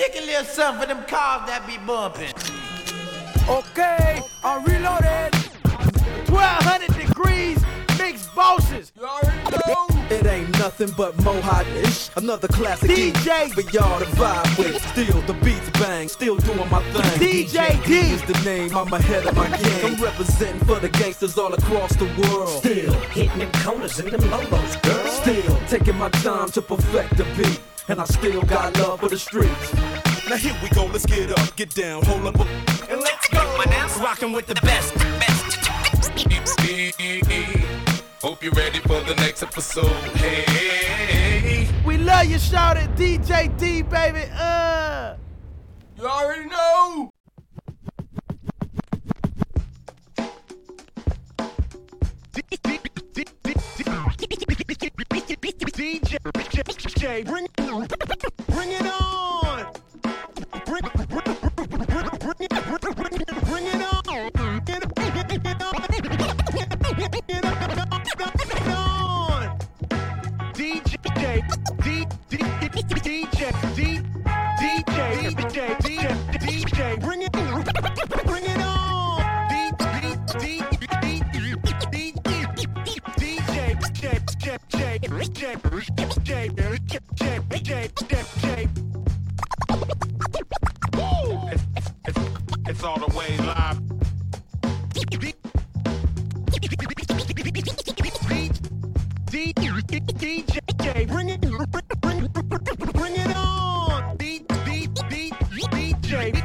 Kick a little something for them cars that be bumping. Okay, I'm reloaded. 1200 degrees, mixed bosses. You already know. It ain't nothing but mohawk-ish. Another classic DJ. for y'all to vibe with. Still the beats bang, still doing my thing. DJ D. is the name, I'm ahead of my game. I'm representing for the gangsters all across the world. Still hitting them corners and them lolos, girl. Still taking my time to perfect the beat. And I still got love for the streets. Now here we go, let's get up, get down, hold up, and let's go. Rocking with the best. Hope you're ready for the next episode. Hey, We love you, shout it, DJ D, baby. Uh. You already know. DJ, bring, bring it on. Bring, bring, bring, bring, bring, bring it on. Get get get on. Get it It's all the way live. DJ, bring it, bring, it on. D, D, D, DJ, D,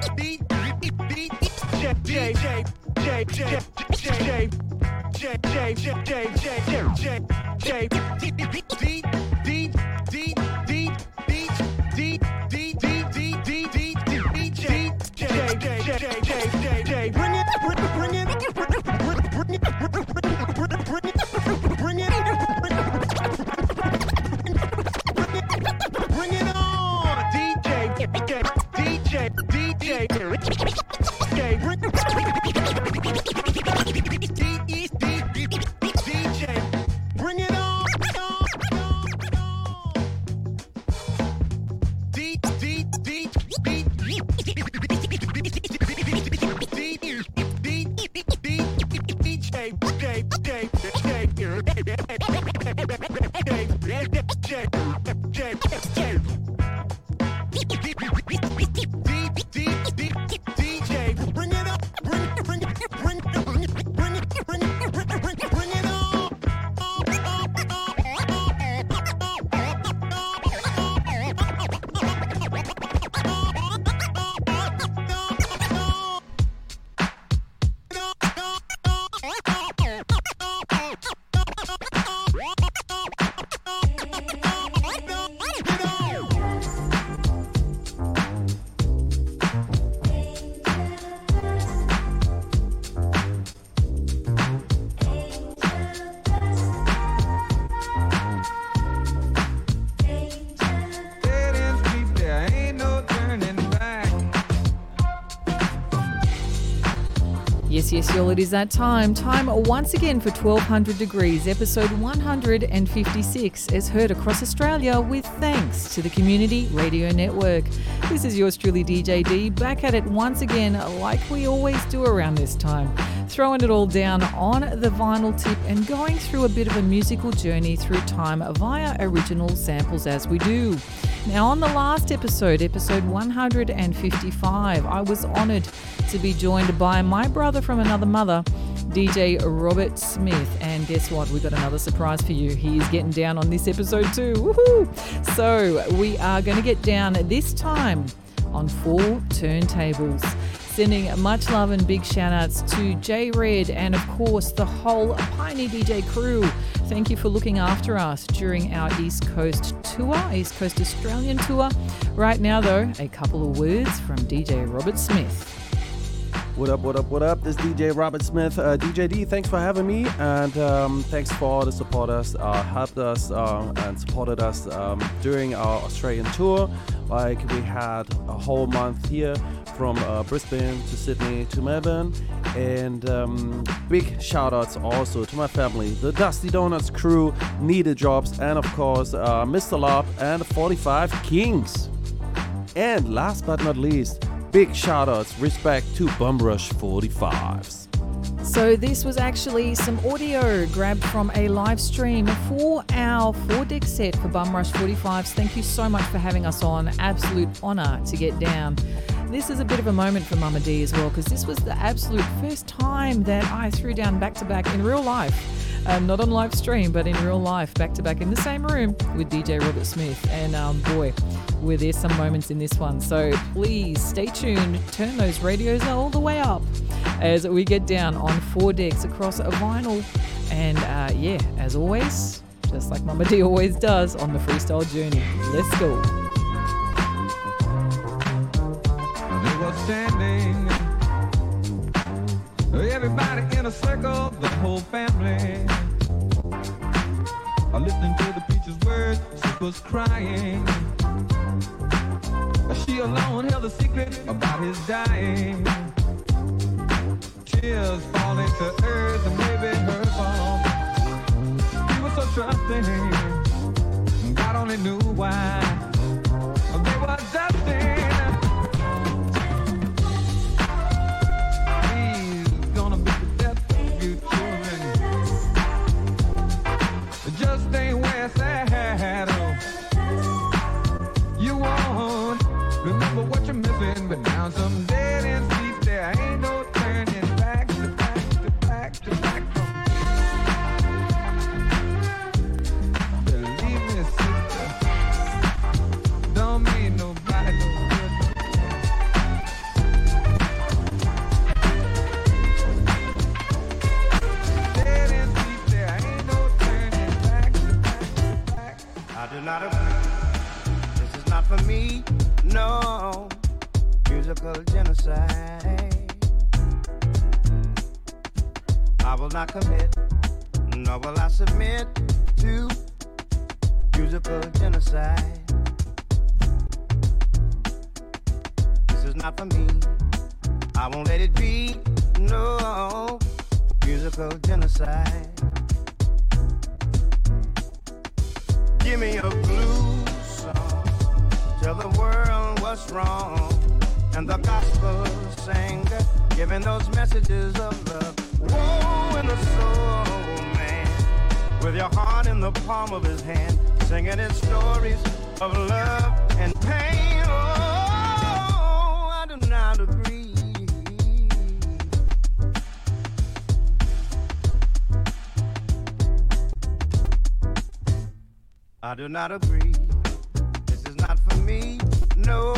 D, D, J, J, J, J, J, J, D, D, D, D, D, D, D, D, D, D, D, D, D, J, J, J, J, J, J, J, bring it, bring it, Yes, yes, y'all, it is that time. Time once again for 1200 Degrees, episode 156, as heard across Australia with thanks to the Community Radio Network. This is yours truly, DJ D, back at it once again, like we always do around this time. Throwing it all down on the vinyl tip and going through a bit of a musical journey through time via original samples as we do. Now, on the last episode, episode 155, I was honoured to be joined by my brother from another mother, DJ Robert Smith. And guess what? We've got another surprise for you. He is getting down on this episode too. Woohoo! So, we are going to get down this time on four turntables. Sending much love and big shout outs to J Red and, of course, the whole Pioneer DJ crew. Thank you for looking after us during our East Coast tour, East Coast Australian tour. Right now, though, a couple of words from DJ Robert Smith. What up, what up, what up? This is DJ Robert Smith. Uh, DJ D, thanks for having me, and um, thanks for all the supporters, uh, helped us uh, and supported us um, during our Australian tour. Like we had a whole month here from uh, Brisbane to Sydney to Melbourne, and um, big shout outs also to my family, the Dusty Donuts crew, Needed Jobs, and of course uh, Mr. Lop and the 45 Kings. And last but not least, big shout outs, respect to Bumrush 45s. So, this was actually some audio grabbed from a live stream for our four deck set for Bum Rush 45s. Thank you so much for having us on. Absolute honour to get down. This is a bit of a moment for Mama D as well, because this was the absolute first time that I threw down back to back in real life. Um, not on live stream, but in real life, back to back in the same room with DJ Robert Smith. And um, boy, were there some moments in this one. So please stay tuned, turn those radios all the way up as we get down on four decks across a vinyl. And uh, yeah, as always, just like Mama D always does on the freestyle journey. Let's go. Standing, everybody in a circle, the whole family. Listening to the preacher's words, she was crying. She alone held a secret about his dying. Tears falling to earth and maybe her fault. He was so trusting, God only knew why. But now some dead end streets there ain't no turning back to back to back to back. Believe me, sister, don't mean nobody no good. Dead there ain't no turning back to back to back. I do not agree. This is not for me. No musical genocide. I will not commit, nor will I submit to musical genocide. This is not for me. I won't let it be. No musical genocide. Give me a blues song. Tell the world what's wrong. And the gospel sing, giving those messages of love. Woe in the soul, man. With your heart in the palm of his hand, singing his stories of love and pain. Oh, I do not agree. I do not agree. This is not for me. No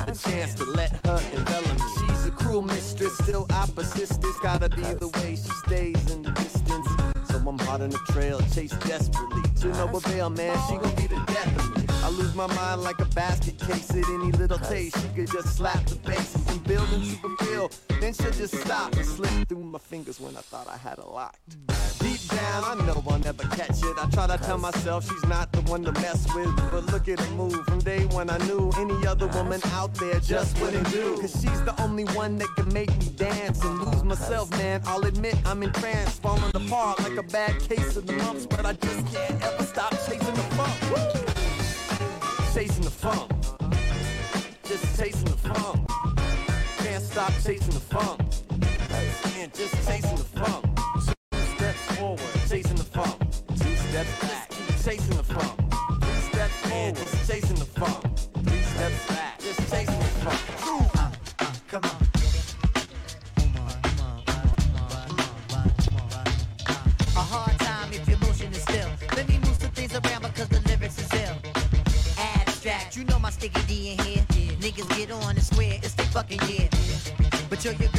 Another chance to let her envelop me. She's a cruel mistress, still I persist. It's gotta be the way she stays in the distance. So I'm hot on the trail, chase desperately. You know a bail, man, she gon' be the death of me. I lose my mind like a basket case at any little taste. She could just slap the bass and build into the feel. Then she'll just stop and slip through my fingers when I thought I had her locked. Down, I know I'll never catch it. I try to tell myself she's not the one to mess with. But look at her move from day one, I knew any other woman out there just wouldn't do. Cause she's the only one that can make me dance and lose myself, man. I'll admit I'm in trance, falling apart like a bad case of the mumps. But I just can't ever stop chasing the funk. Woo! Chasing the funk. Just chasing the funk. Can't stop chasing the funk. Man, just chasing the funk. Two forward, chasing the funk. Two steps back, chasing the funk. Three steps forward, chasing the funk. Three steps back, just chasing the funk. Come on. A hard time if your motion is still. Let me move some things around because the lyrics is ill. Abstract, you know my sticky D in here. Niggas get on and swear it's they fucking year. But yo, your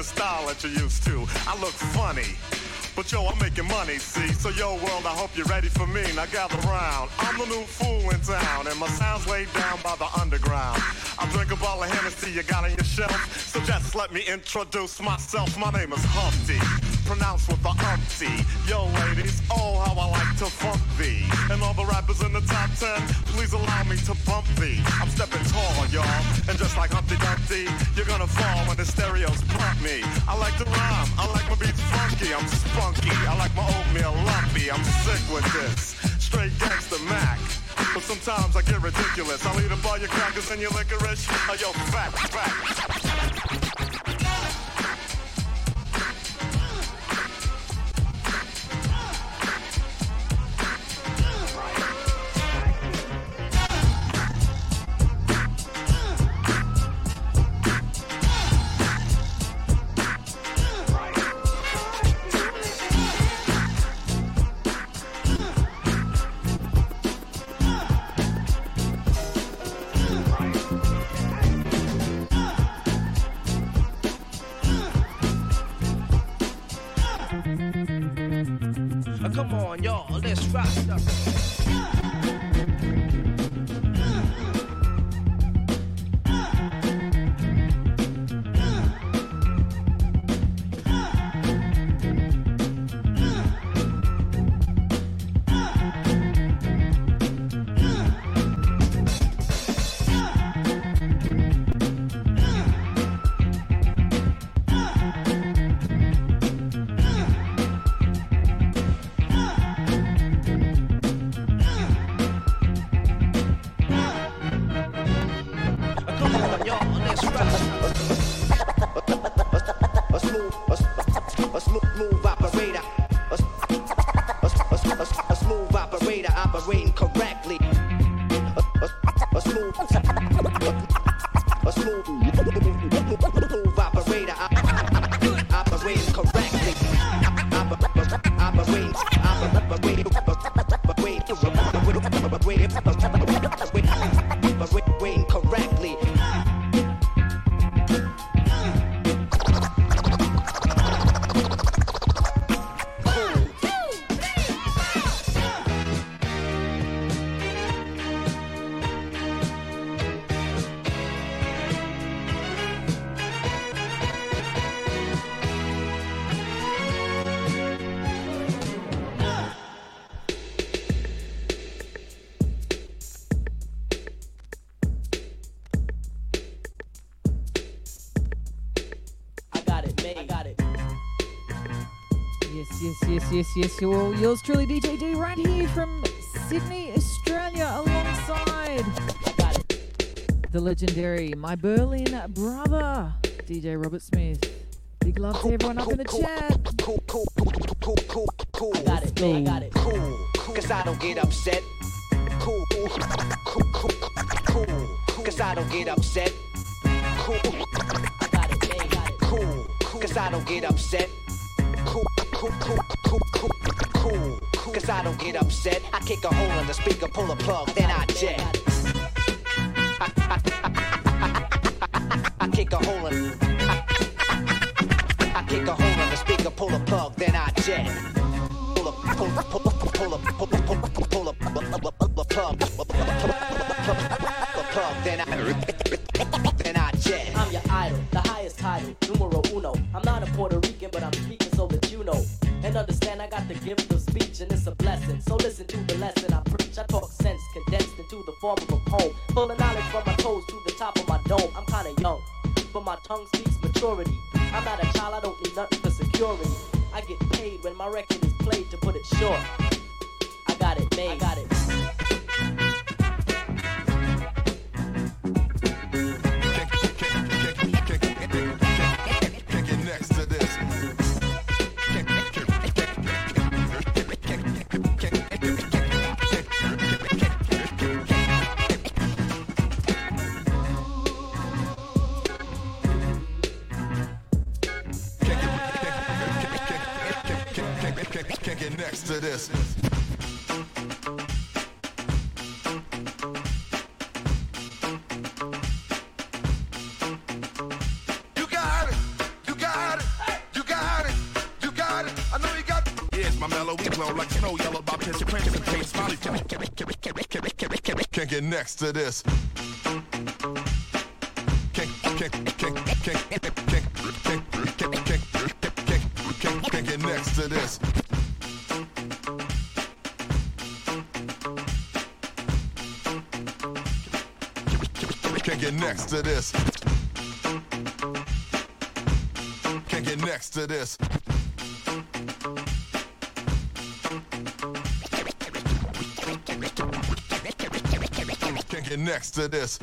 the style that you're used to. I look funny. But yo, I'm making money, see? So yo, world, I hope you're ready for me. Now gather round. I'm the new fool in town, and my sound's laid down by the underground. I drink a bottle of Hennessy you got on your shelf. So just let me introduce myself. My name is Humpty, pronounced with the umpty. Yo, ladies, oh, how I like to funk thee. And all the rappers in the top ten, please allow me to bump thee. I'm stepping tall, y'all. And just like Humpty Dumpty, you're gonna fall when the stereos bump me. I like to rhyme, I like my beats funky, I'm spunky. I like my oatmeal lumpy, I'm sick with this. Straight gangster Mac. But sometimes I get ridiculous. I'll eat up all your crackers and your licorice. Oh, yo, fat, fat. Yes, yes. You're yours truly, DJ D, right here from Sydney, Australia, alongside the legendary My Berlin brother, DJ Robert Smith. Big love to everyone up in the chat. I got it. I got it. Cool. Cool, Cause I don't get upset. Cool. Cool. Cool. Cool. Cause I don't get upset. Cool. I got it, man. Got it. Cool, cool. Cause I don't get upset cool, cool, cool, cool, cool, cool. Cause I don't get upset. I kick a hole in the speaker, pull a plug, then I jet. I, kick a hole in. I kick a hole in the speaker, pull a plug, then I jet. Pull a, pull, a pull, a pull, a pull a, pull, a pull, a pull, a pull a, pull a plug, plug, then pull a I jet. I'm pull a the highest title, numero got the speech, and it's a blessing. So listen to the lesson I preach. I talk sense condensed into the form of a poem. Full of knowledge from my toes to the top of my dome. I'm kinda young, but my tongue speaks maturity. I'm not a child, I don't need nothing for security. I get paid when my record is played, to put it short. Next to this. To this.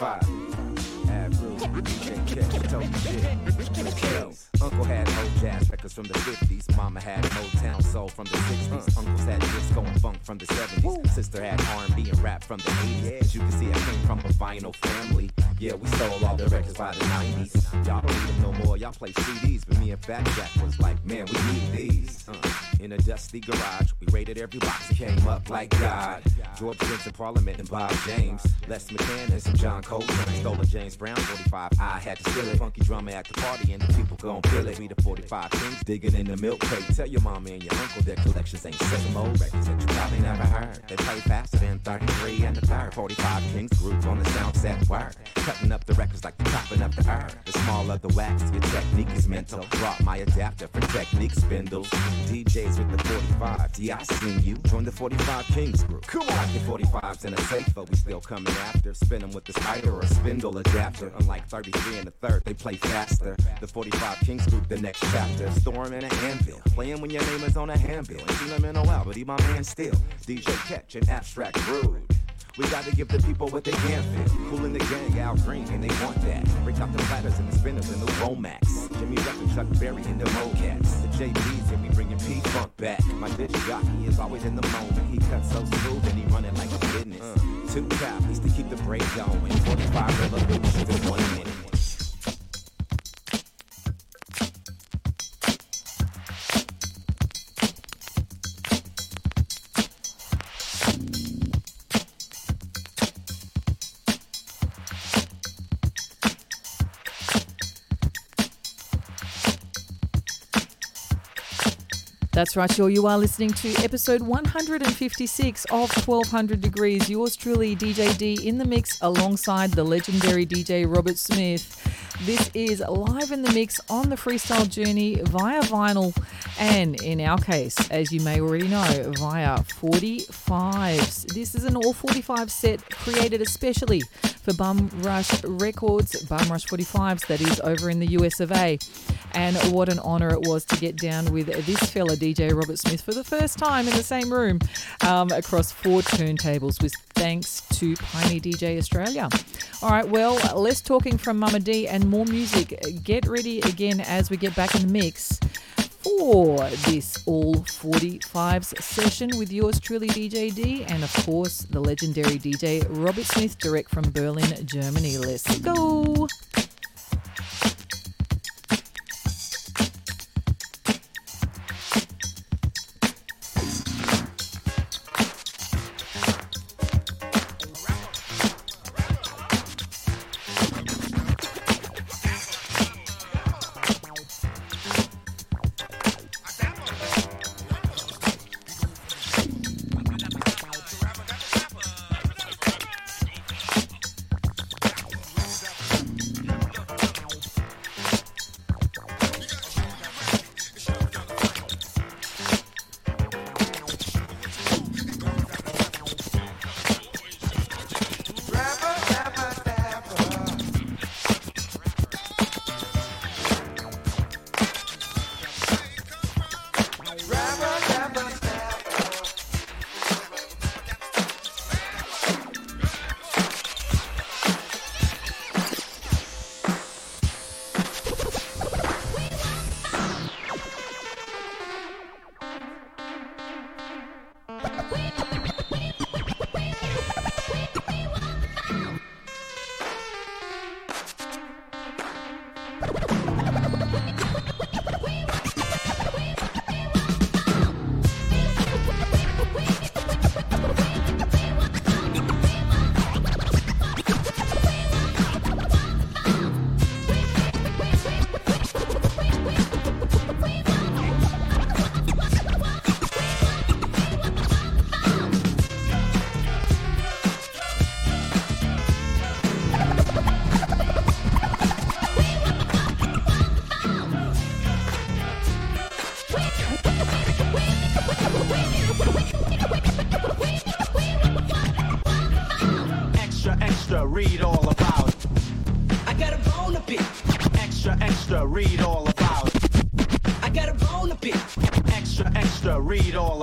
Yeah. 45. Average. DJ Catch. Told me shit. Kings. Uncle had old jazz records from the 50s. Mama had Motown soul from the 60s. Uncles had disco and funk from the 70s. Sister had R&B and rap from the 80s. As you can see, I came from a vinyl family. Yeah, we stole all the records by the 90s. Y'all don't need them no more. Y'all play CDs, but me and Fat Jack was like, man, we need these. Uh, in a dusty garage, we raided every box and came up like God. George Benson, Parliament, and Bob James. Les McCann and some John Coltrane. Stole a James Brown 45. I had to steal it. Funky drummer at the party, and the people gon' feel it. We the 45 kings digging in the milk crate. Tell your mama and your uncle their collections ain't seven old records that you probably never heard. They play faster than 33 and the third. 45 Kings group on the sound set word. Cutting up the records like they're chopping up the herb. The smaller the wax, your technique is mental. Brought my adapter for technique spindles. DJs with the 45. Yeah, I seen you. Join the 45 Kings group. Come on. Your 45s in a safe, but we still coming after. Spin them with the spider or spindle adapter. Unlike 33 and the third, they play faster. The 45 Kings group, the next chapter. Storm and an anvil. Playing when your name is on a handbill. And see him in a while, but he my man still. DJ Catch and Abstract Rude. We gotta give the people what they can feel. Kool and the Gang, Al Green, and they want that. Break out the platters and the spinners and the Romax. Jimmy and Chuck Berry and the Mocats. The JBs, and we bringing P-Funk back. My disc jockey is always in the moment. He cuts so smooth and he running like a business. Two copies to keep the break going. 45 revolutions in one minute. That's right, sure. You are listening to episode 156 of 1200 Degrees. Yours truly, DJ D, in the mix alongside the legendary DJ Robert Smith. This is live in the mix on the freestyle journey via vinyl and, in our case, as you may already know, via 45s. This is an all 45 set created especially for Bum Rush Records, Bum Rush 45s, that is over in the US of A. And what an honor it was to get down with this fella, DJ Robert Smith, for the first time in the same room um, across four turntables, with thanks to Pioneer DJ Australia. All right, well, less talking from Mama D and more music. Get ready again as we get back in the mix for this all 45s session with yours truly, DJ D, and of course, the legendary DJ Robert Smith, direct from Berlin, Germany. Let's go. Read all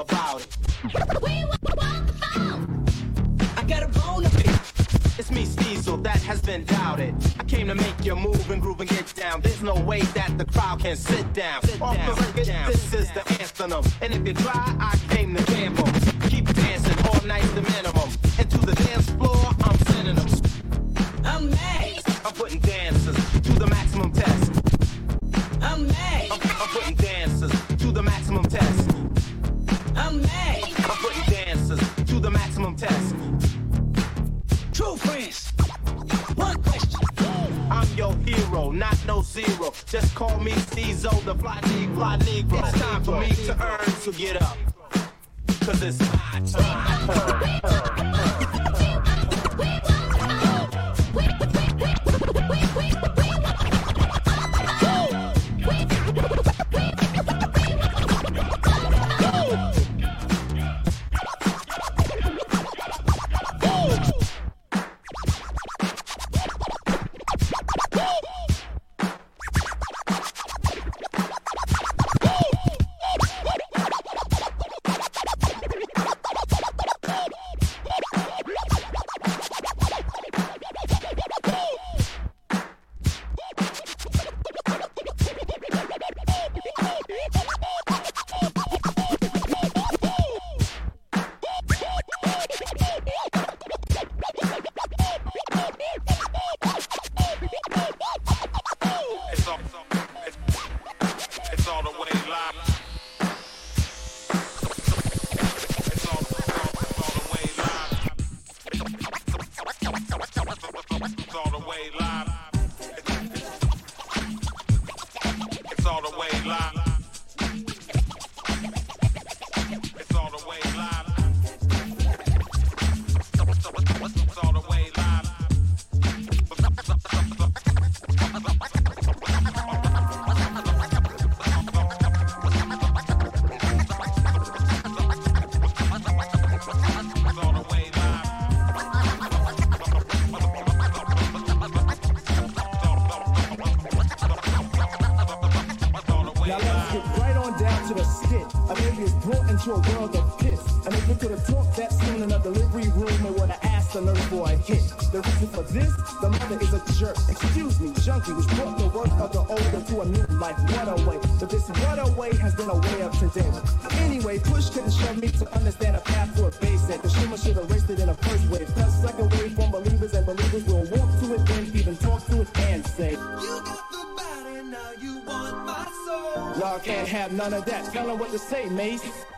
none of that. Tell 'em what to say, Mace.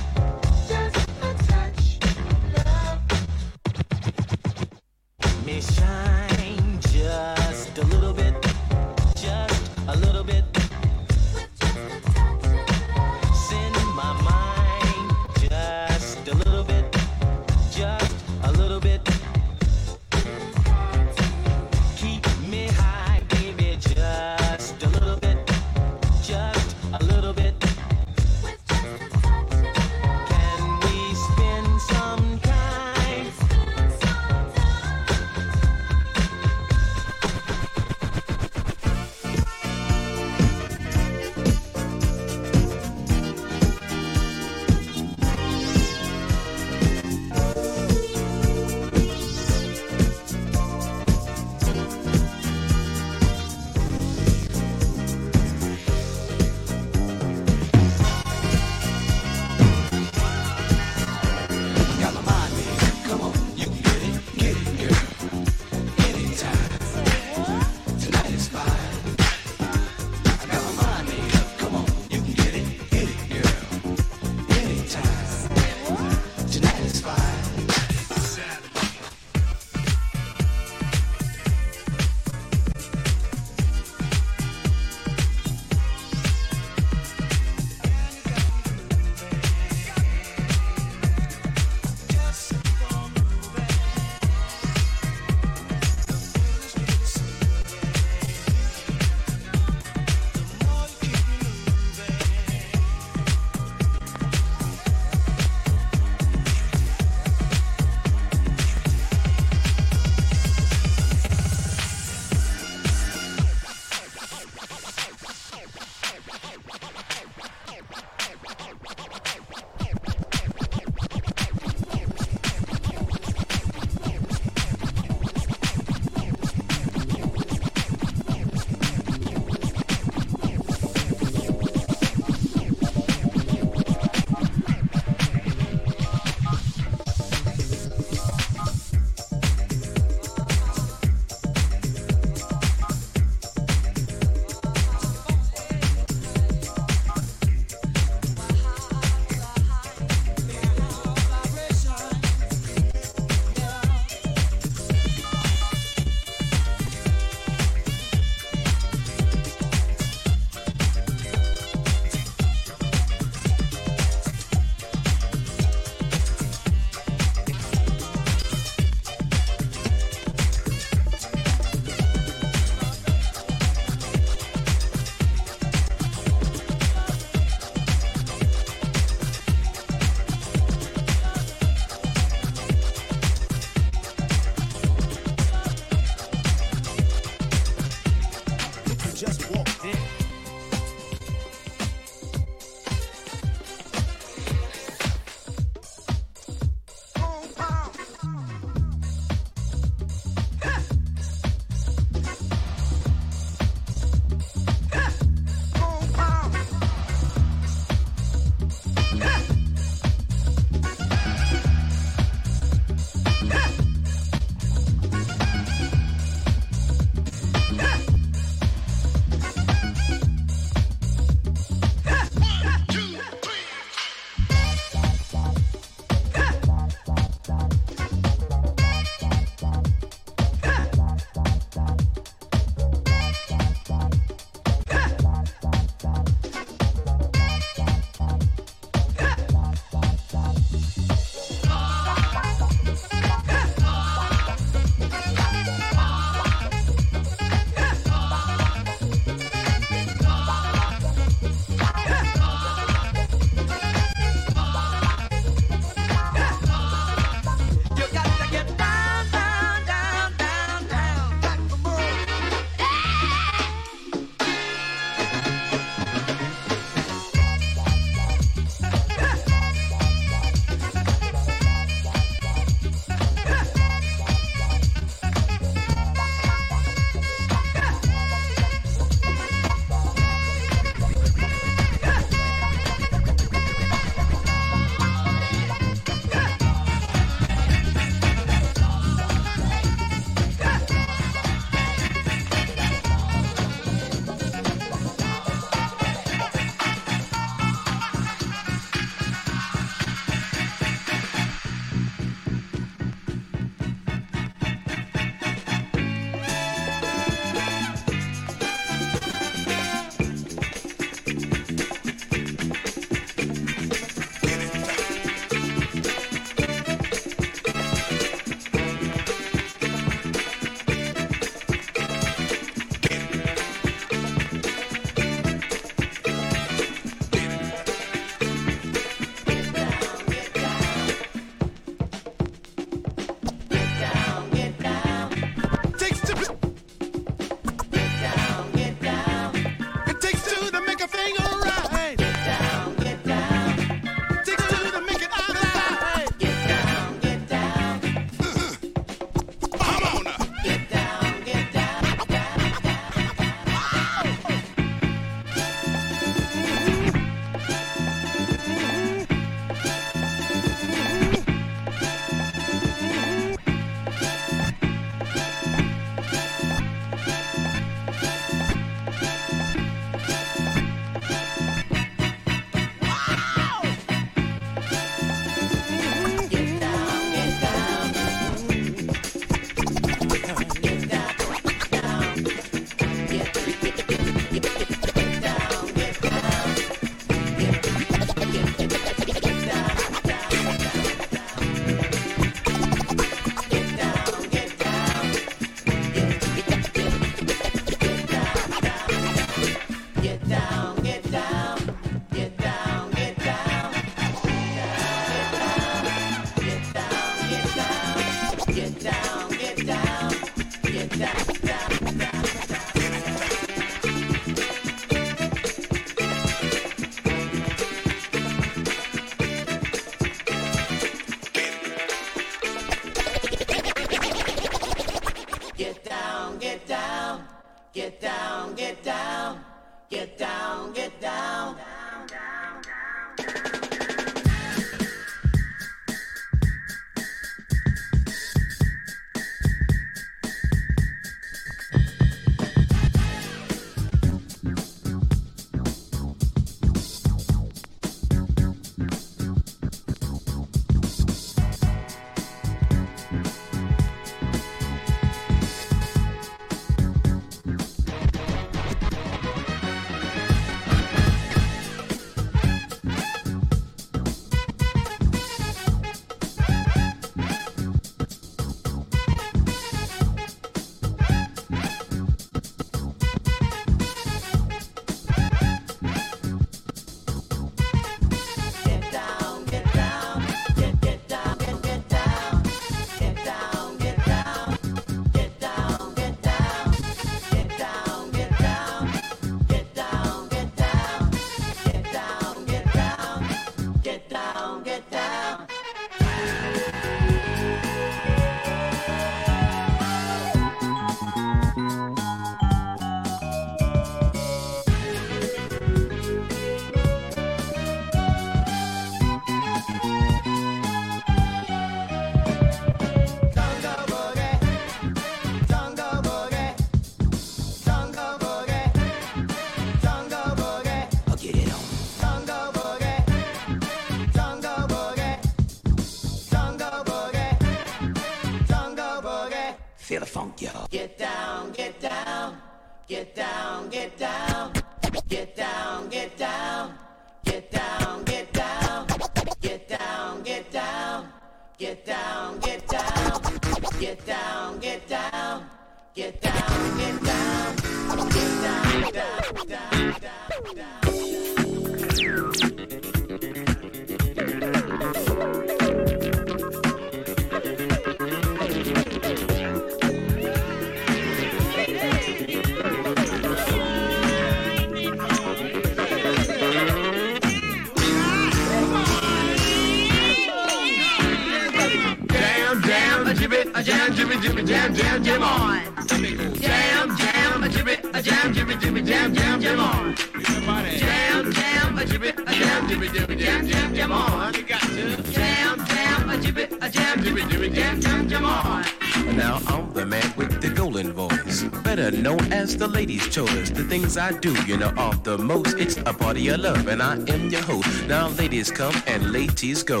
Voice, better known as the ladies' choice. The things I do, you know, off the most. It's a party of love, and I am your host. Now ladies come and ladies go,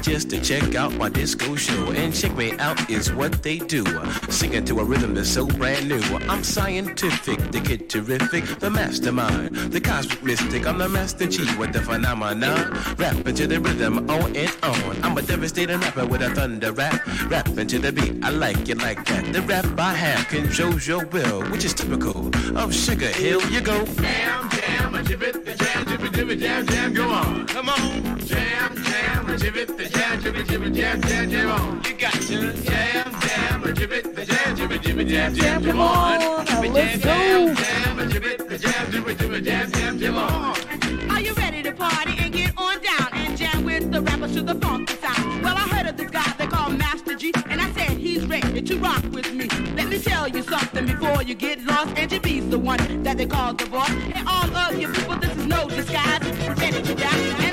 just to check out my disco show and check me out is what they do. Singing to a rhythm that's so brand new. I'm scientific, the kid terrific, the mastermind, the cosmic mystic. I'm the master G with the phenomenon. Rapping to the rhythm on and on. I'm a devastating rapper with a thunder rap. Rapping to the beat, I like it like that. The rap I have controls your will, which is typical of Sugar Hill. You go. Jam, jam, a jibbit, the jam, jibby, jibby, jam, jam, go on. Come on. Jam, jam, a jibbit, the jam, jibby, jibby, jam, jam, jam on. You got to. Jam, jam, a jibbit, the jam, jibby, jibby, jam, jam, jam on. Now let's Jam, go. jam, jam, a jibbit, the jam, jibby, jibby, jam, jam, jam on. Are you ready to party and get on down and jam with the rappers to the funky sound? Well, I heard of this guy they call Master G, and I said he's ready to rock with me. Let me tell you something before you get lost. Angie B's the one that they call the boss. And all of you people, this is no disguise. Ready to dance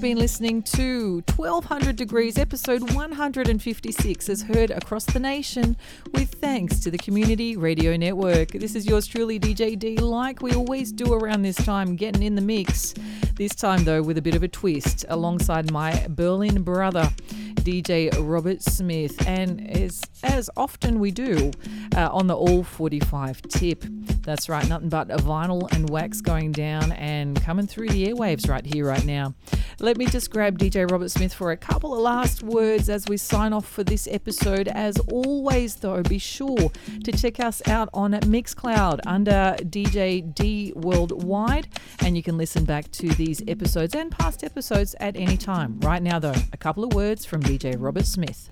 have been listening to 1200 Degrees, episode 156, as heard across the nation with thanks to the Community Radio Network. This is yours truly, DJ D, like we always do around this time, getting in the mix. This time, though, with a bit of a twist alongside my Berlin brother, DJ Robert Smith, and as, as often we do uh, on the All 45 tip. That's right, nothing but a vinyl and wax going down and coming through the airwaves right here, right now. Let me just grab DJ Robert Smith for a couple of last words as we sign off for this episode. As always, though, be sure to check us out on Mixcloud under DJ D Worldwide, and you can listen back to these episodes and past episodes at any time. Right now, though, a couple of words from DJ Robert Smith.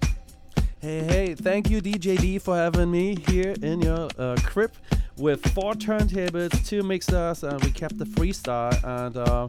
Hey, hey, thank you, DJ D, for having me here in your uh, crib with four turntables, two mixers, and we kept the freestyle. And uh,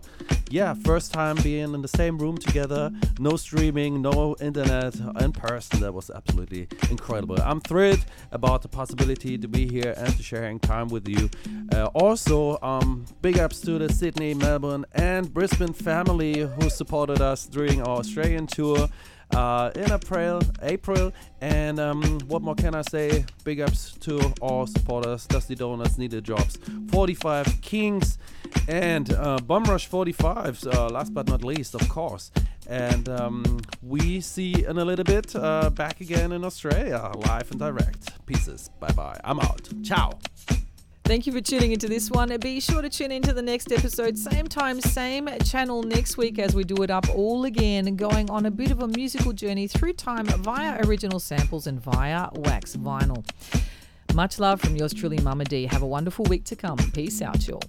yeah, first time being in the same room together, no streaming, no internet, in person. That was absolutely incredible. I'm thrilled about the possibility to be here and to sharing time with you. Uh, also, um, big ups to the Sydney, Melbourne, and Brisbane family who supported us during our Australian tour uh, in April. April, and um, what more can I say? Big ups to all supporters: Dusty Donuts, Needed Jobs, 45 Kings, and uh, Bum Rush 45s. Uh, last but not least, of course. And um, we see in a little bit uh, back again in Australia, live and direct. Pieces. Bye bye. I'm out. Ciao. Thank you for tuning into this one. Be sure to tune into the next episode, same time, same channel next week as we do it up all again, going on a bit of a musical journey through time via original samples and via wax vinyl. Much love from yours truly, Mama D. Have a wonderful week to come. Peace out, y'all.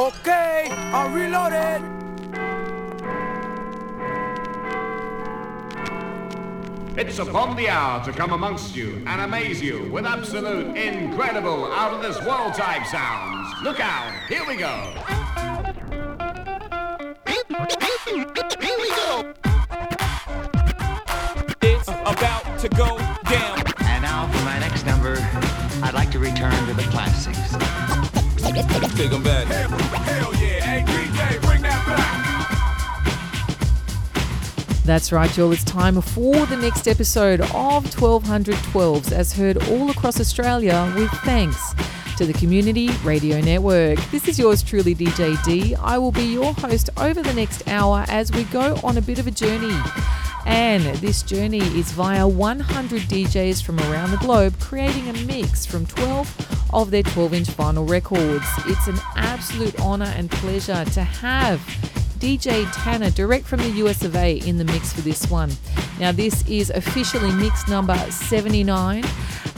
Okay, I'm reloaded. It's upon the hour to come amongst you and amaze you with absolute, incredible, out of this world type sounds. Look out, here we go. Here we go. It's about to go down. And now for my next number, I'd like to return to the classics. Take 'em back. Hell yeah. Hey, bring that back. That's right, y'all. It's time for the next episode of 1212s, as heard all across Australia, with thanks to the Community Radio Network. This is yours truly, DJ D. I will be your host over the next hour as we go on a bit of a journey. And this journey is via 100 DJs from around the globe creating a mix from 12 of their 12 inch vinyl records. It's an absolute honor and pleasure to have DJ Tanner direct from the US of A in the mix for this one. Now, this is officially mix number 79.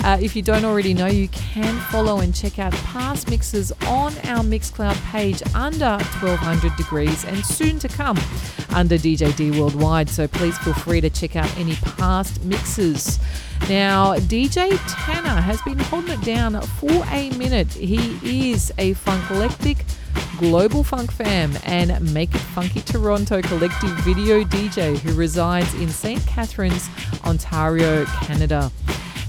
Uh, if you don't already know, you can follow and check out past mixes on our Mixcloud page under 1200 degrees and soon to come under DJ D Worldwide. So please feel free to check out any past mixes. Now, DJ Tanner has been holding it down for a minute. He is a funkalectic global funk fam and Make It Funky Toronto collective video DJ who resides in St. Catharines, Ontario, Canada.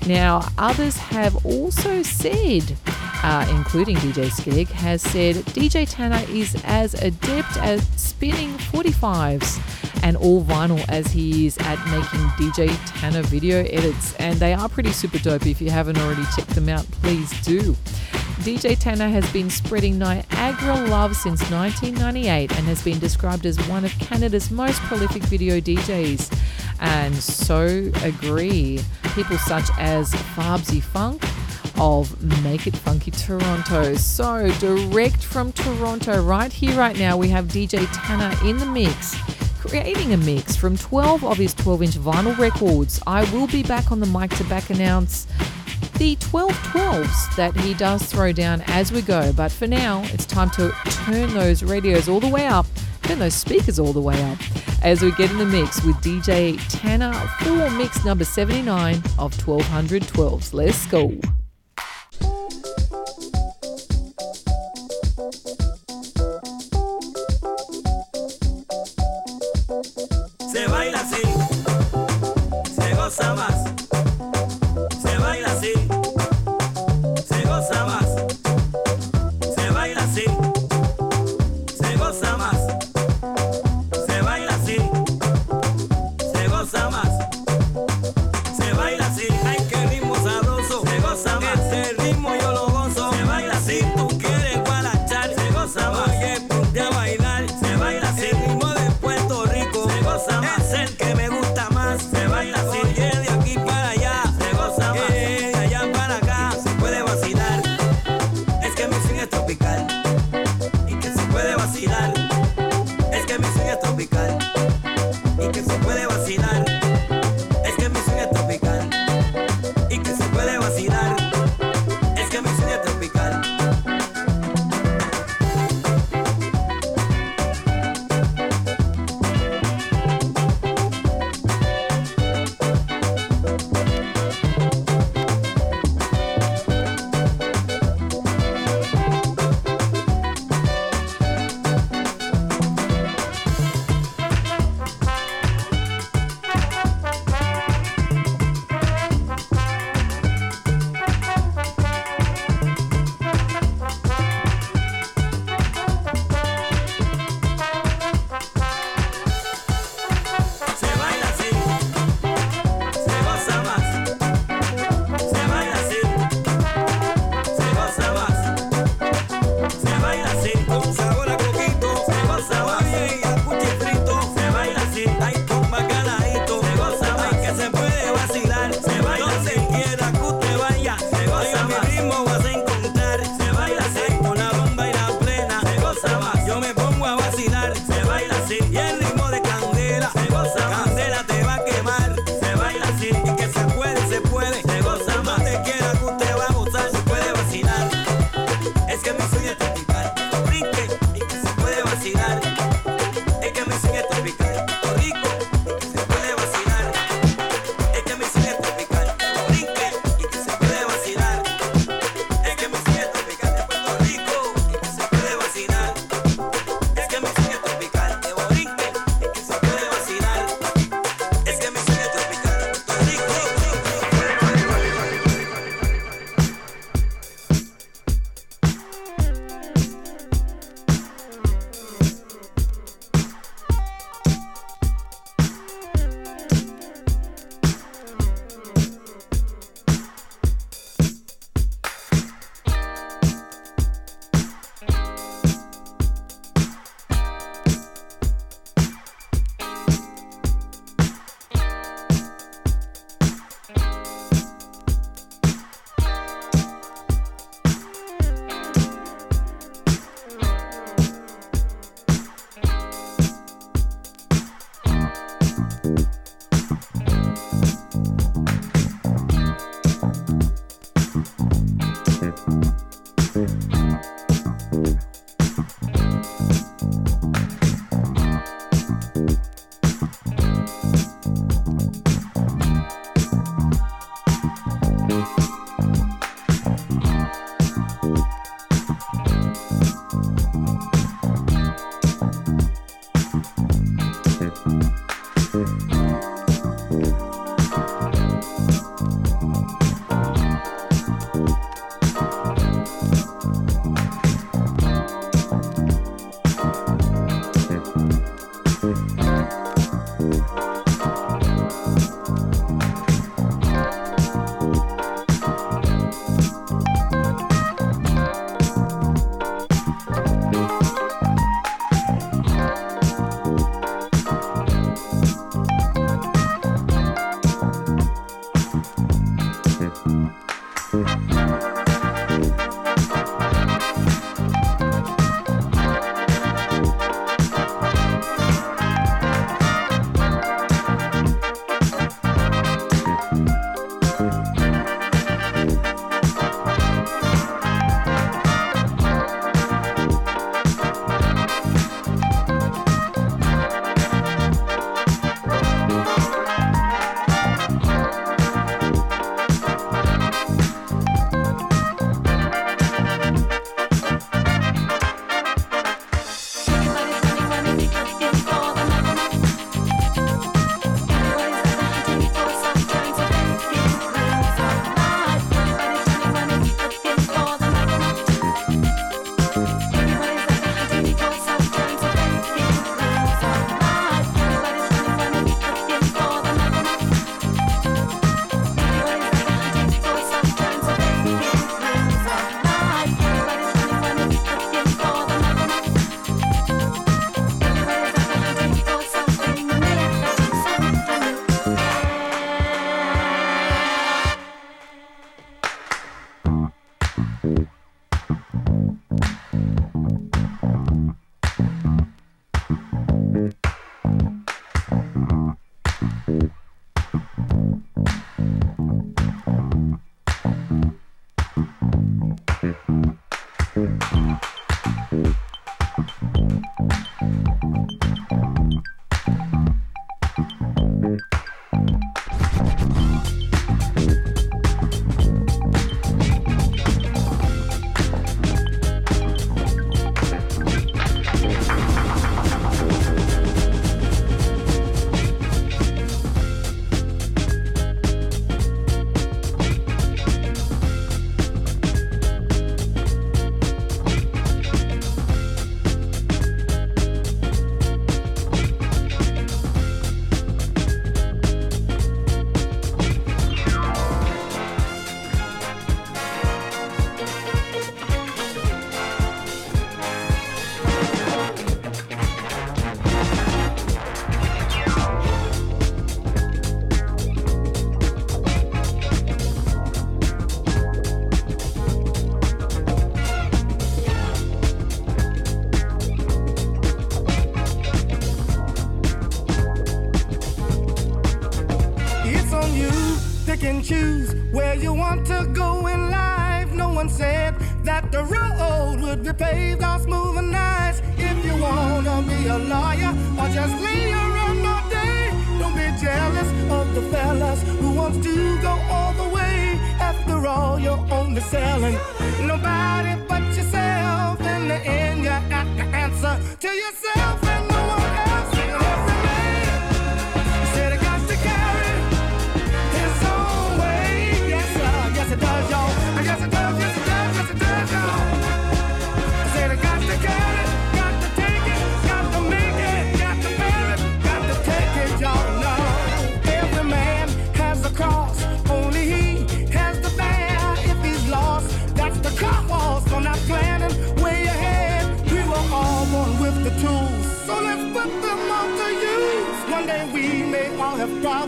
Now, others have also said, uh, including DJ Skeg, has said DJ Tanner is as adept at spinning 45s and all vinyl as he is at making DJ Tanner video edits. And they are pretty super dope. If you haven't already checked them out, please do. DJ Tanner has been spreading Niagara love since 1998 and has been described as one of Canada's most prolific video DJs. And so agree people such as Farbsy Funk of Make It Funky Toronto. So, direct from Toronto, right here, right now, we have DJ Tanner in the mix creating a mix from 12 of his 12 inch vinyl records. I will be back on the mic to back announce the 12 12s that he does throw down as we go. But for now, it's time to turn those radios all the way up, turn those speakers all the way up as we get in the mix with DJ Tanner for mix number 79 of 1212s. Let's go. Se baila así, se goza más.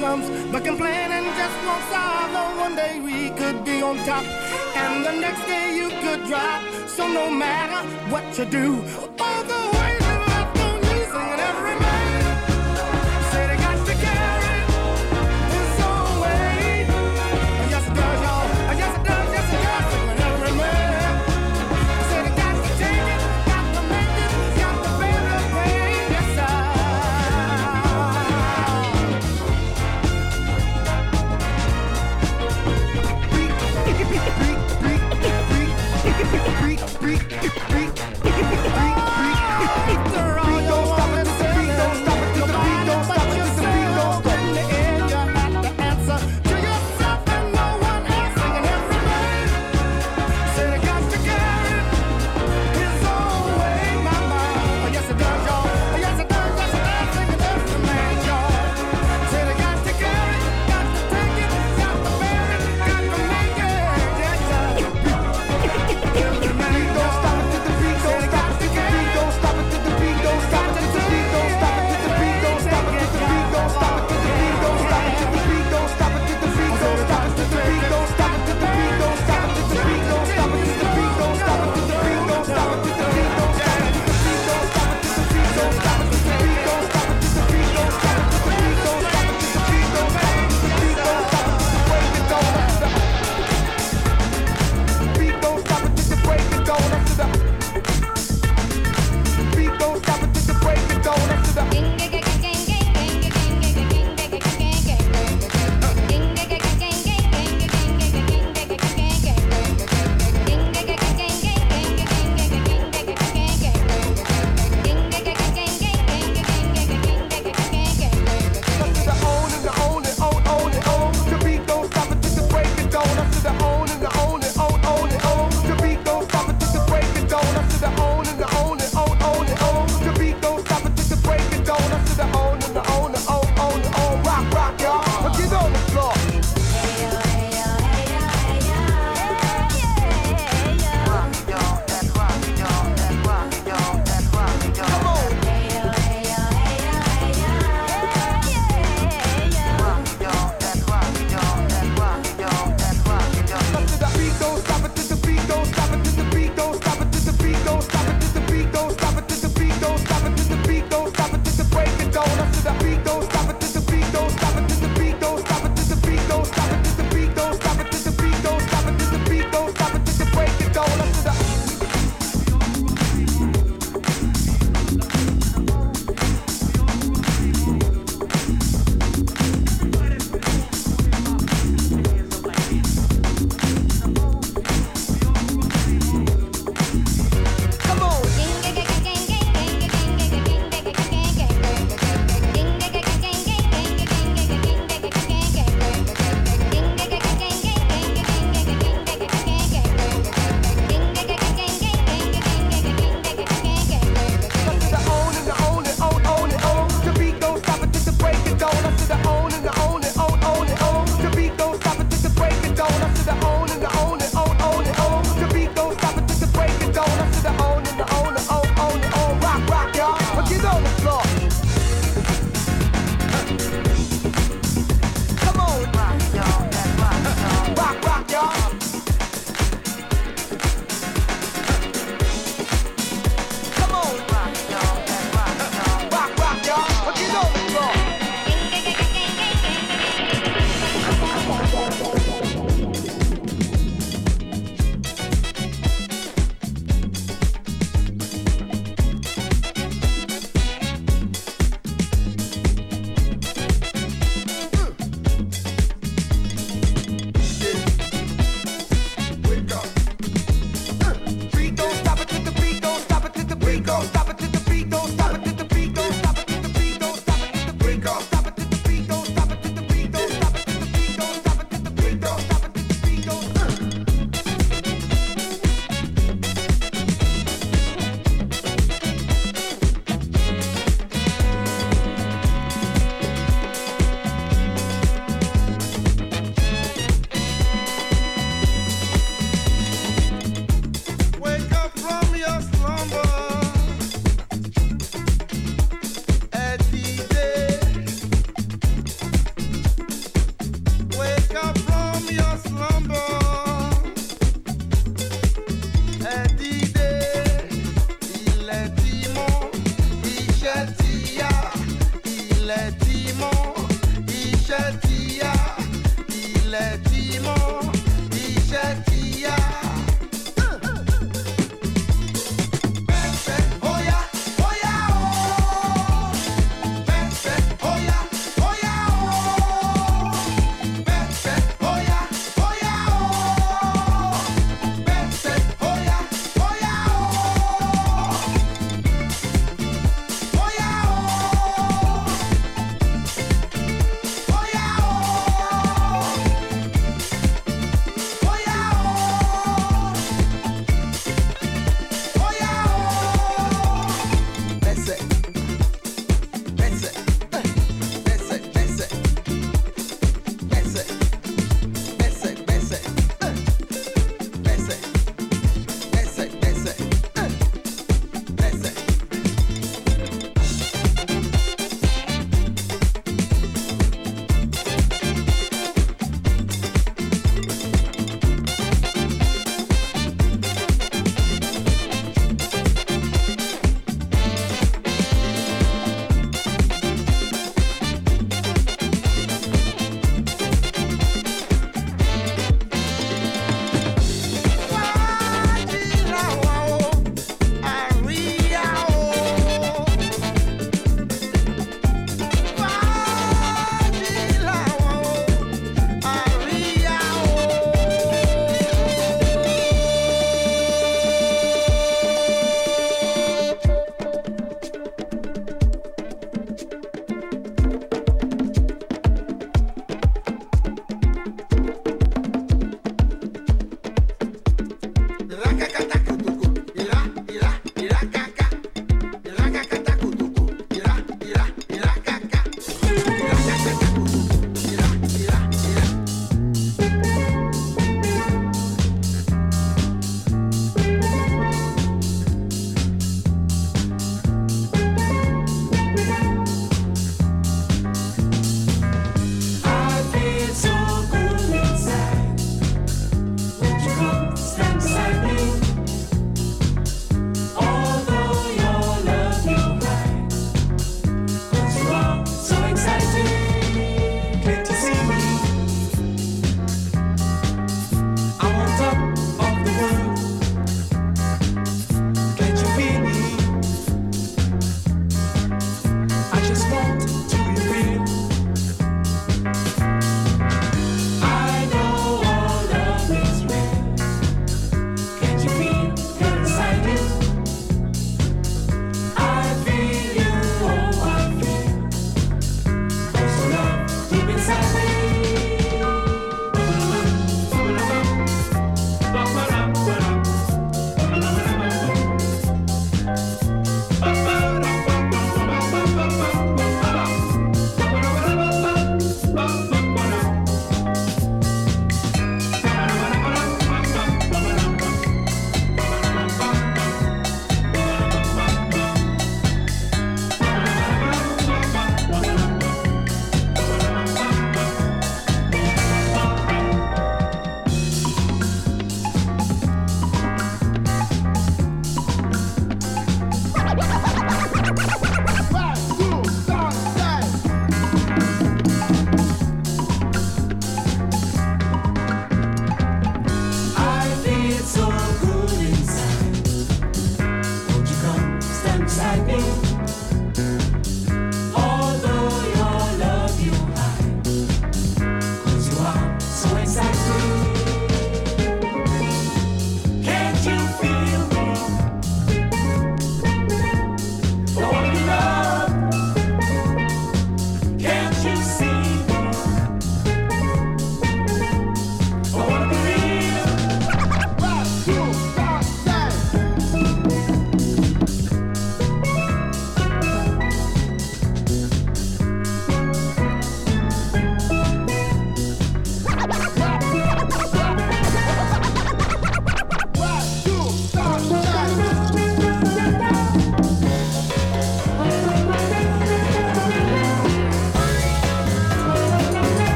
problems, but complaining just won't solve them. One day we could be on top, and the next day you could drop. So no matter what you do.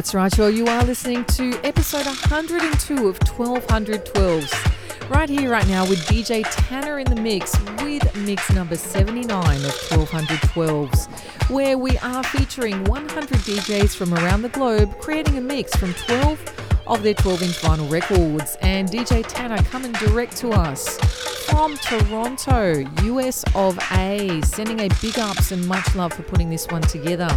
That's right, y'all. You are listening to episode 102 of 1212s. Right here, right now, with DJ Tanner in the mix with mix number 79 of 1212s, where we are featuring 100 DJs from around the globe creating a mix from 12 of their 12 inch vinyl records. And DJ Tanner coming direct to us from Toronto, US of A, sending a big ups and much love for putting this one together.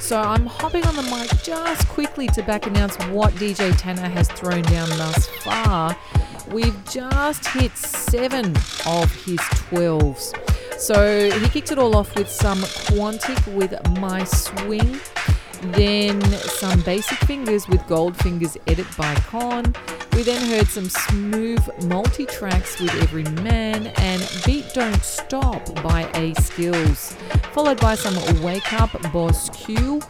So I'm hopping on the mic just quickly to back announce what DJ Tanner has thrown down thus far. We've just hit seven of his 12s. So he kicked it all off with some Quantic with My Swing, then some Basic Fingers with Gold Fingers Edit by Con. We then heard some smooth multi tracks with Every Man and Beat Don't Stop by A-Skillz, followed by some Wake Up Boss Q,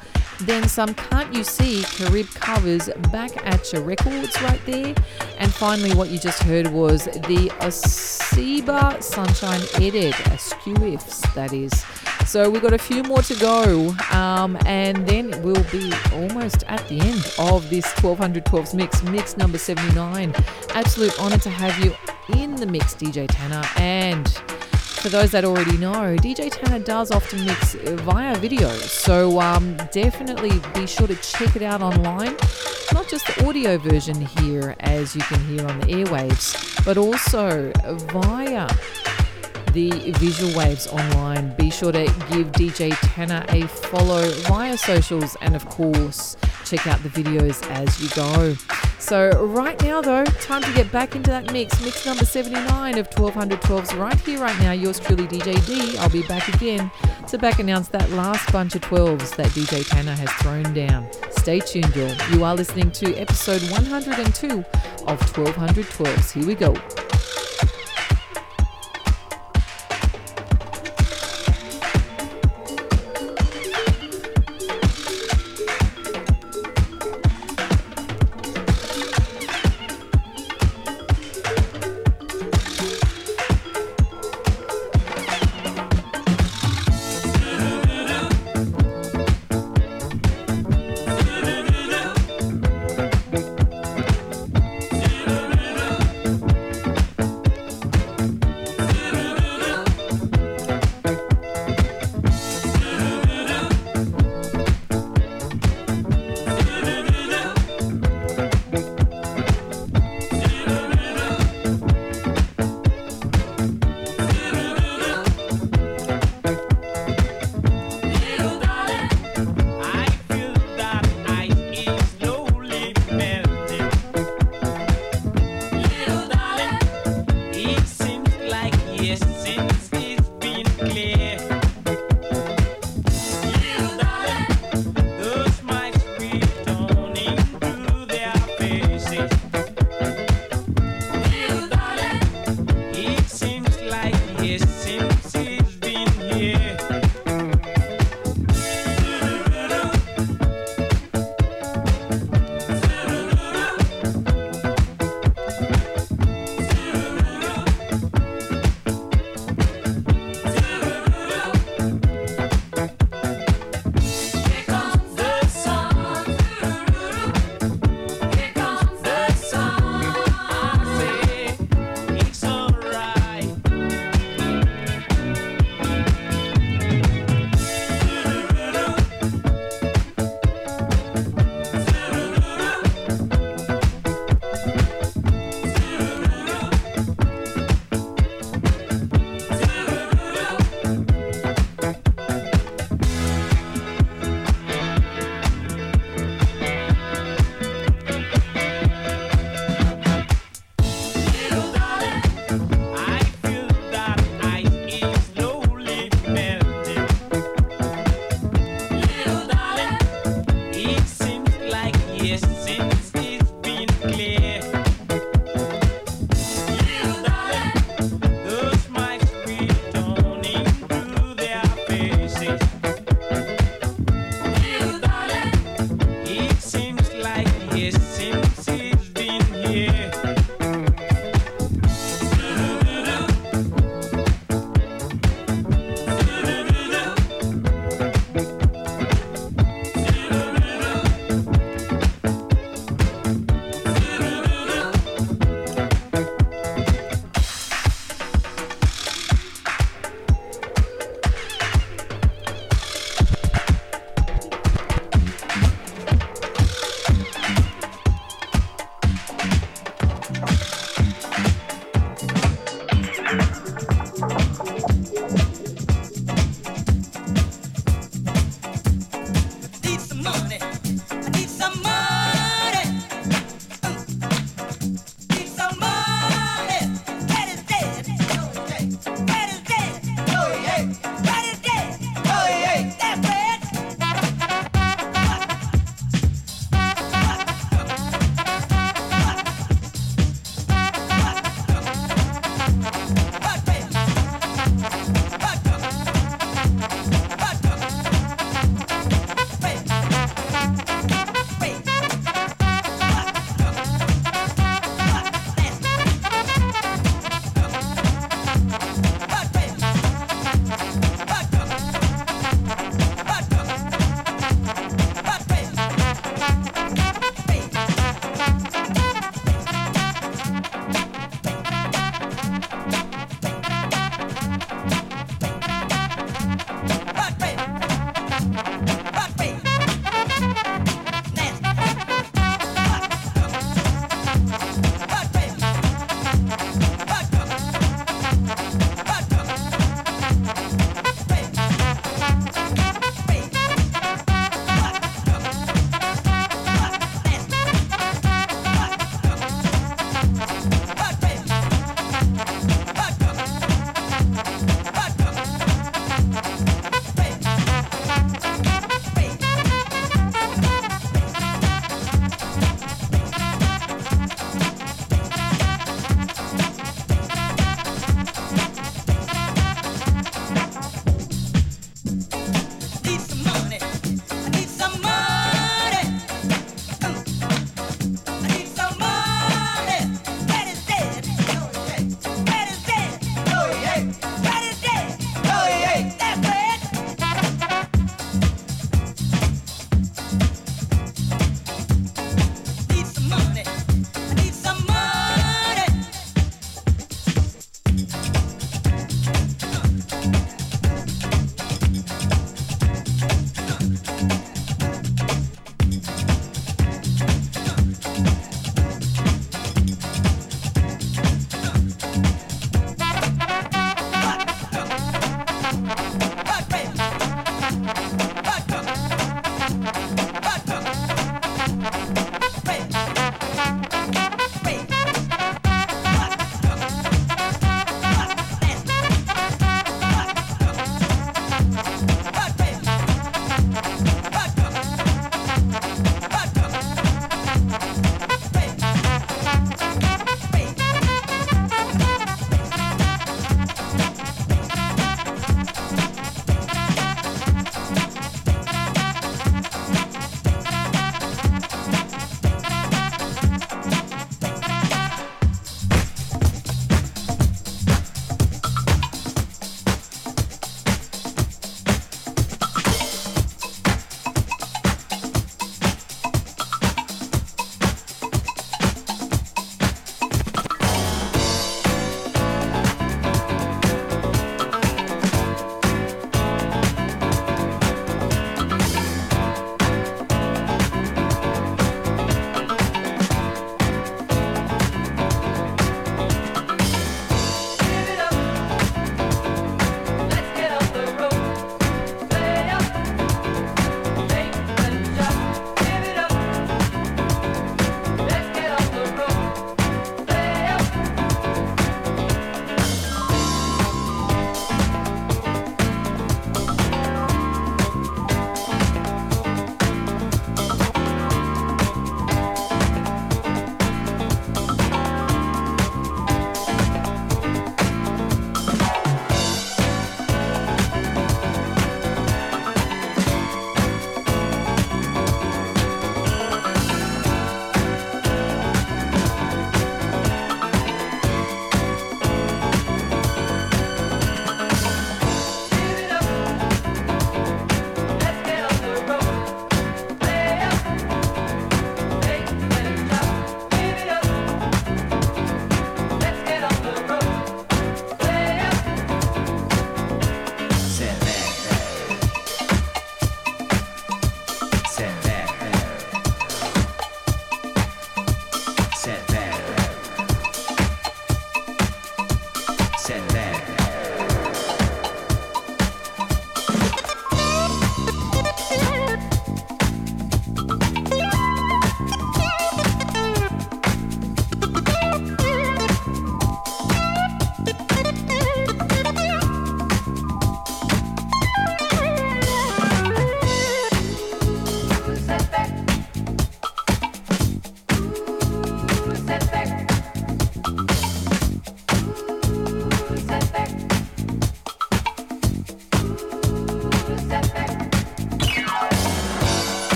then some Can't You See Carib covers Back at Your Records right there, and finally what you just heard was the Asiba Sunshine Edit, SQFs that is. So we've got a few more to go, um, and then we'll be almost at the end of this 1212s mix, mix number 79. Absolute honor to have you in the mix, DJ Tanner. And for those that already know, DJ Tanner does often mix via video, so um, definitely be sure to check it out online. Not just the audio version here, as you can hear on the airwaves, but also via the visual waves online. Be sure to give DJ Tanner a follow via socials and, of course, check out the videos as you go. So, right now, though, time to get back into that mix. Mix number 79 of 1212s right here, right now. Yours truly, DJ D. I'll be back again to back announce that last bunch of 12s that DJ Tanner has thrown down. Stay tuned, y'all. You are listening to episode 102 of 1212s. Here we go.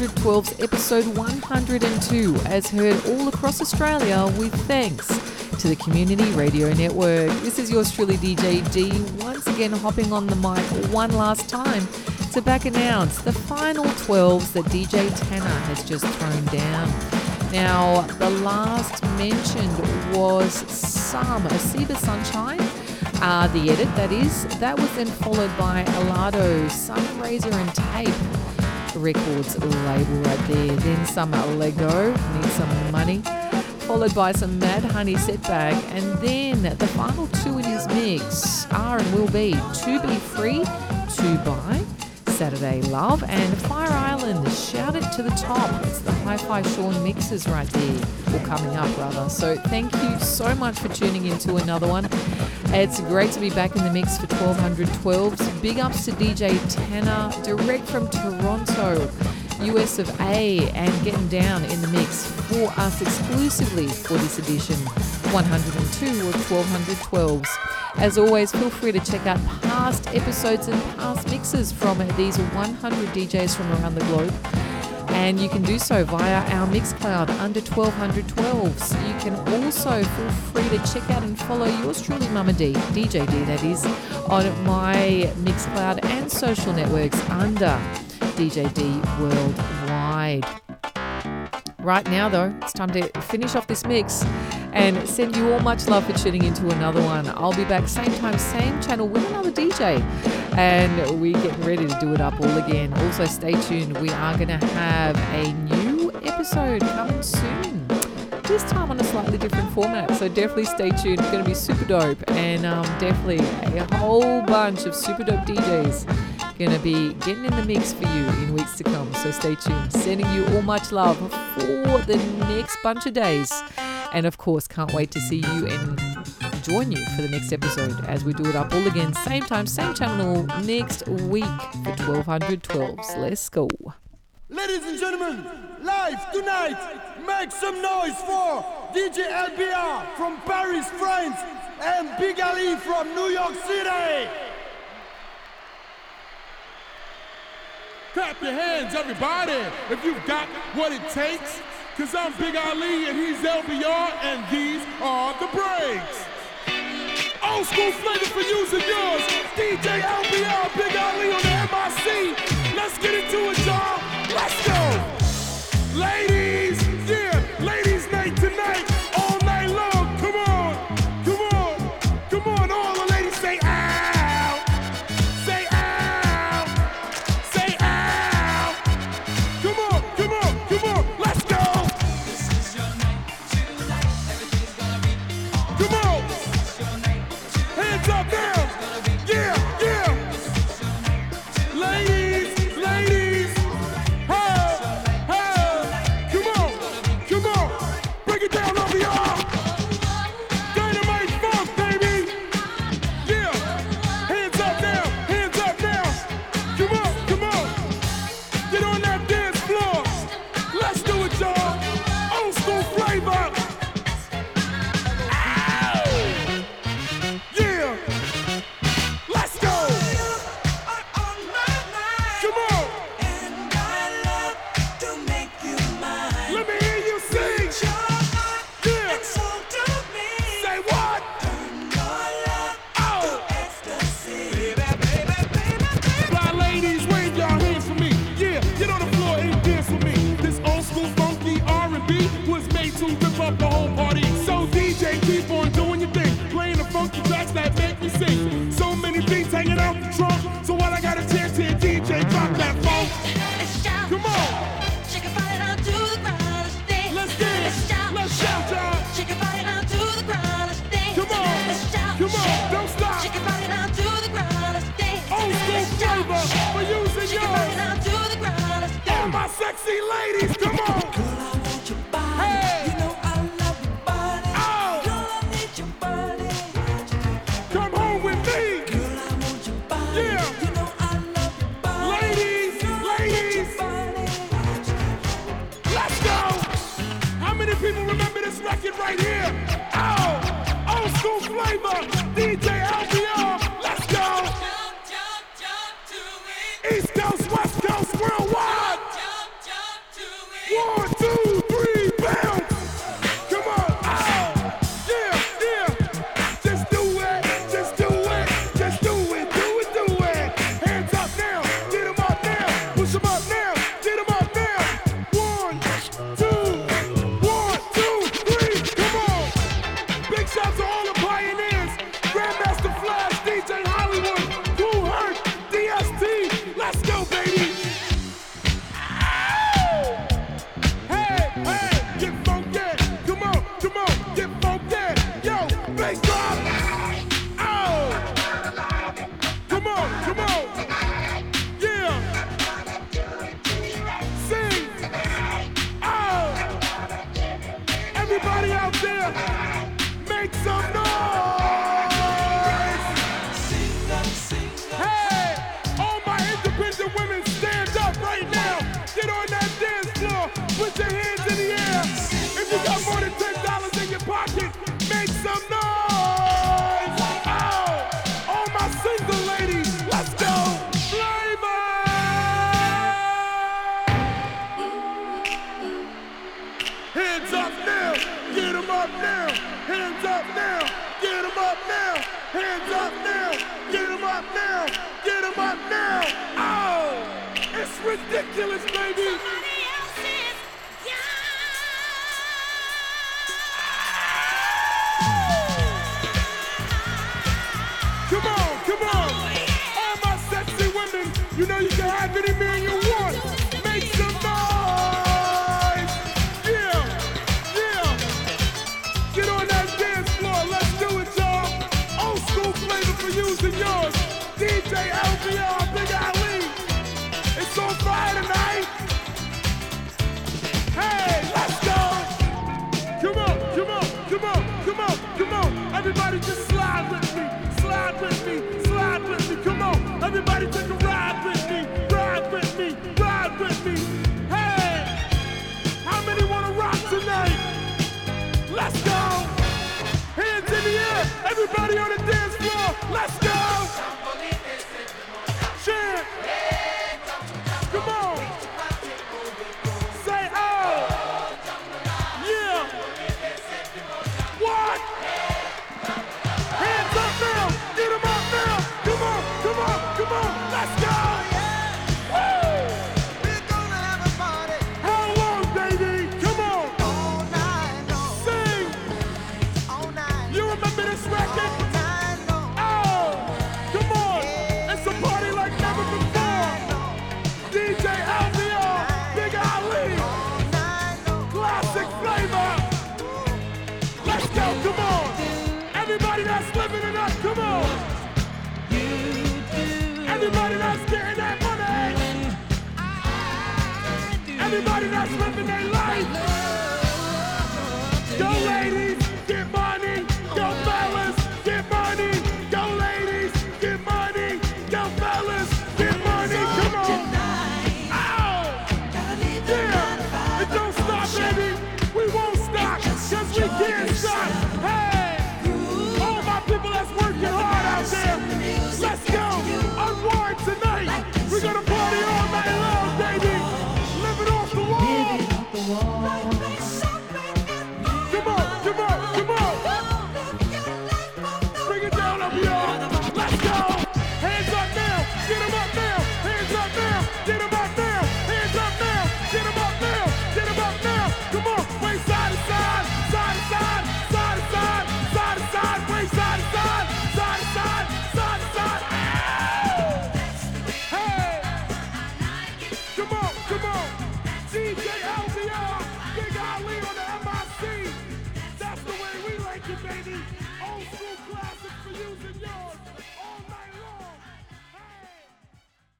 1212's episode 102, as heard all across Australia, with thanks to the Community Radio Network. This is yours truly, DJ D, once again hopping on the mic one last time to back announce the final 12s that DJ Tanner has just thrown down. Now, the last mentioned was Some, Siva Sunshine. Uh, the edit, that is. That was then followed by Alado, Razor and Tape Records label right there. Then some Lego, need some money. Followed by some Mad Honey Setback. And then the final two in his mix are and will be To Be Free, To Buy, Saturday Love, and Fire Island, Shout It to the Top. It's the Hi Fi Sean mixes right there, or coming up rather. So thank you so much for tuning in to another one. It's great to be back in the mix for 1212s. Big ups to DJ Tanner, direct from Toronto, US of A, and getting down in the mix for us exclusively for this edition 102 or 1212s. As always, feel free to check out past episodes and past mixes from these 100 DJs from around the globe. And you can do so via our Mixcloud under 1212s. You can also feel free to check out and follow yours truly, Mama D, DJ D, that is, on my Mixcloud and social networks under DJ D Worldwide. Right now, though, it's time to finish off this mix and send you all much love for tuning into another one. I'll be back same time, same channel with another DJ, and we're getting ready to do it up all again. Also, stay tuned. We are going to have a new episode coming soon. This time on a slightly different format, so definitely stay tuned. It's going to be super dope, and um, definitely a whole bunch of super dope DJs going to be getting in the mix for you in weeks to come. So stay tuned. Sending you all much love for the next bunch of days. And of course, can't wait to see you and join you for the next episode as we do it up all again. Same time, same channel next week for 1212s. Let's go. Ladies and gentlemen, live tonight, make some noise for DJ LBR from Paris, France, and Big Ali from New York City. Clap your hands, everybody, if you've got what it takes. Cause I'm Big Ali and he's LBR and these are the breaks. Old school flavor for using yours. DJ LBR, Big Ali on the MIC. Let's get into it, y'all. Let's go. Ladies, ridiculous, baby.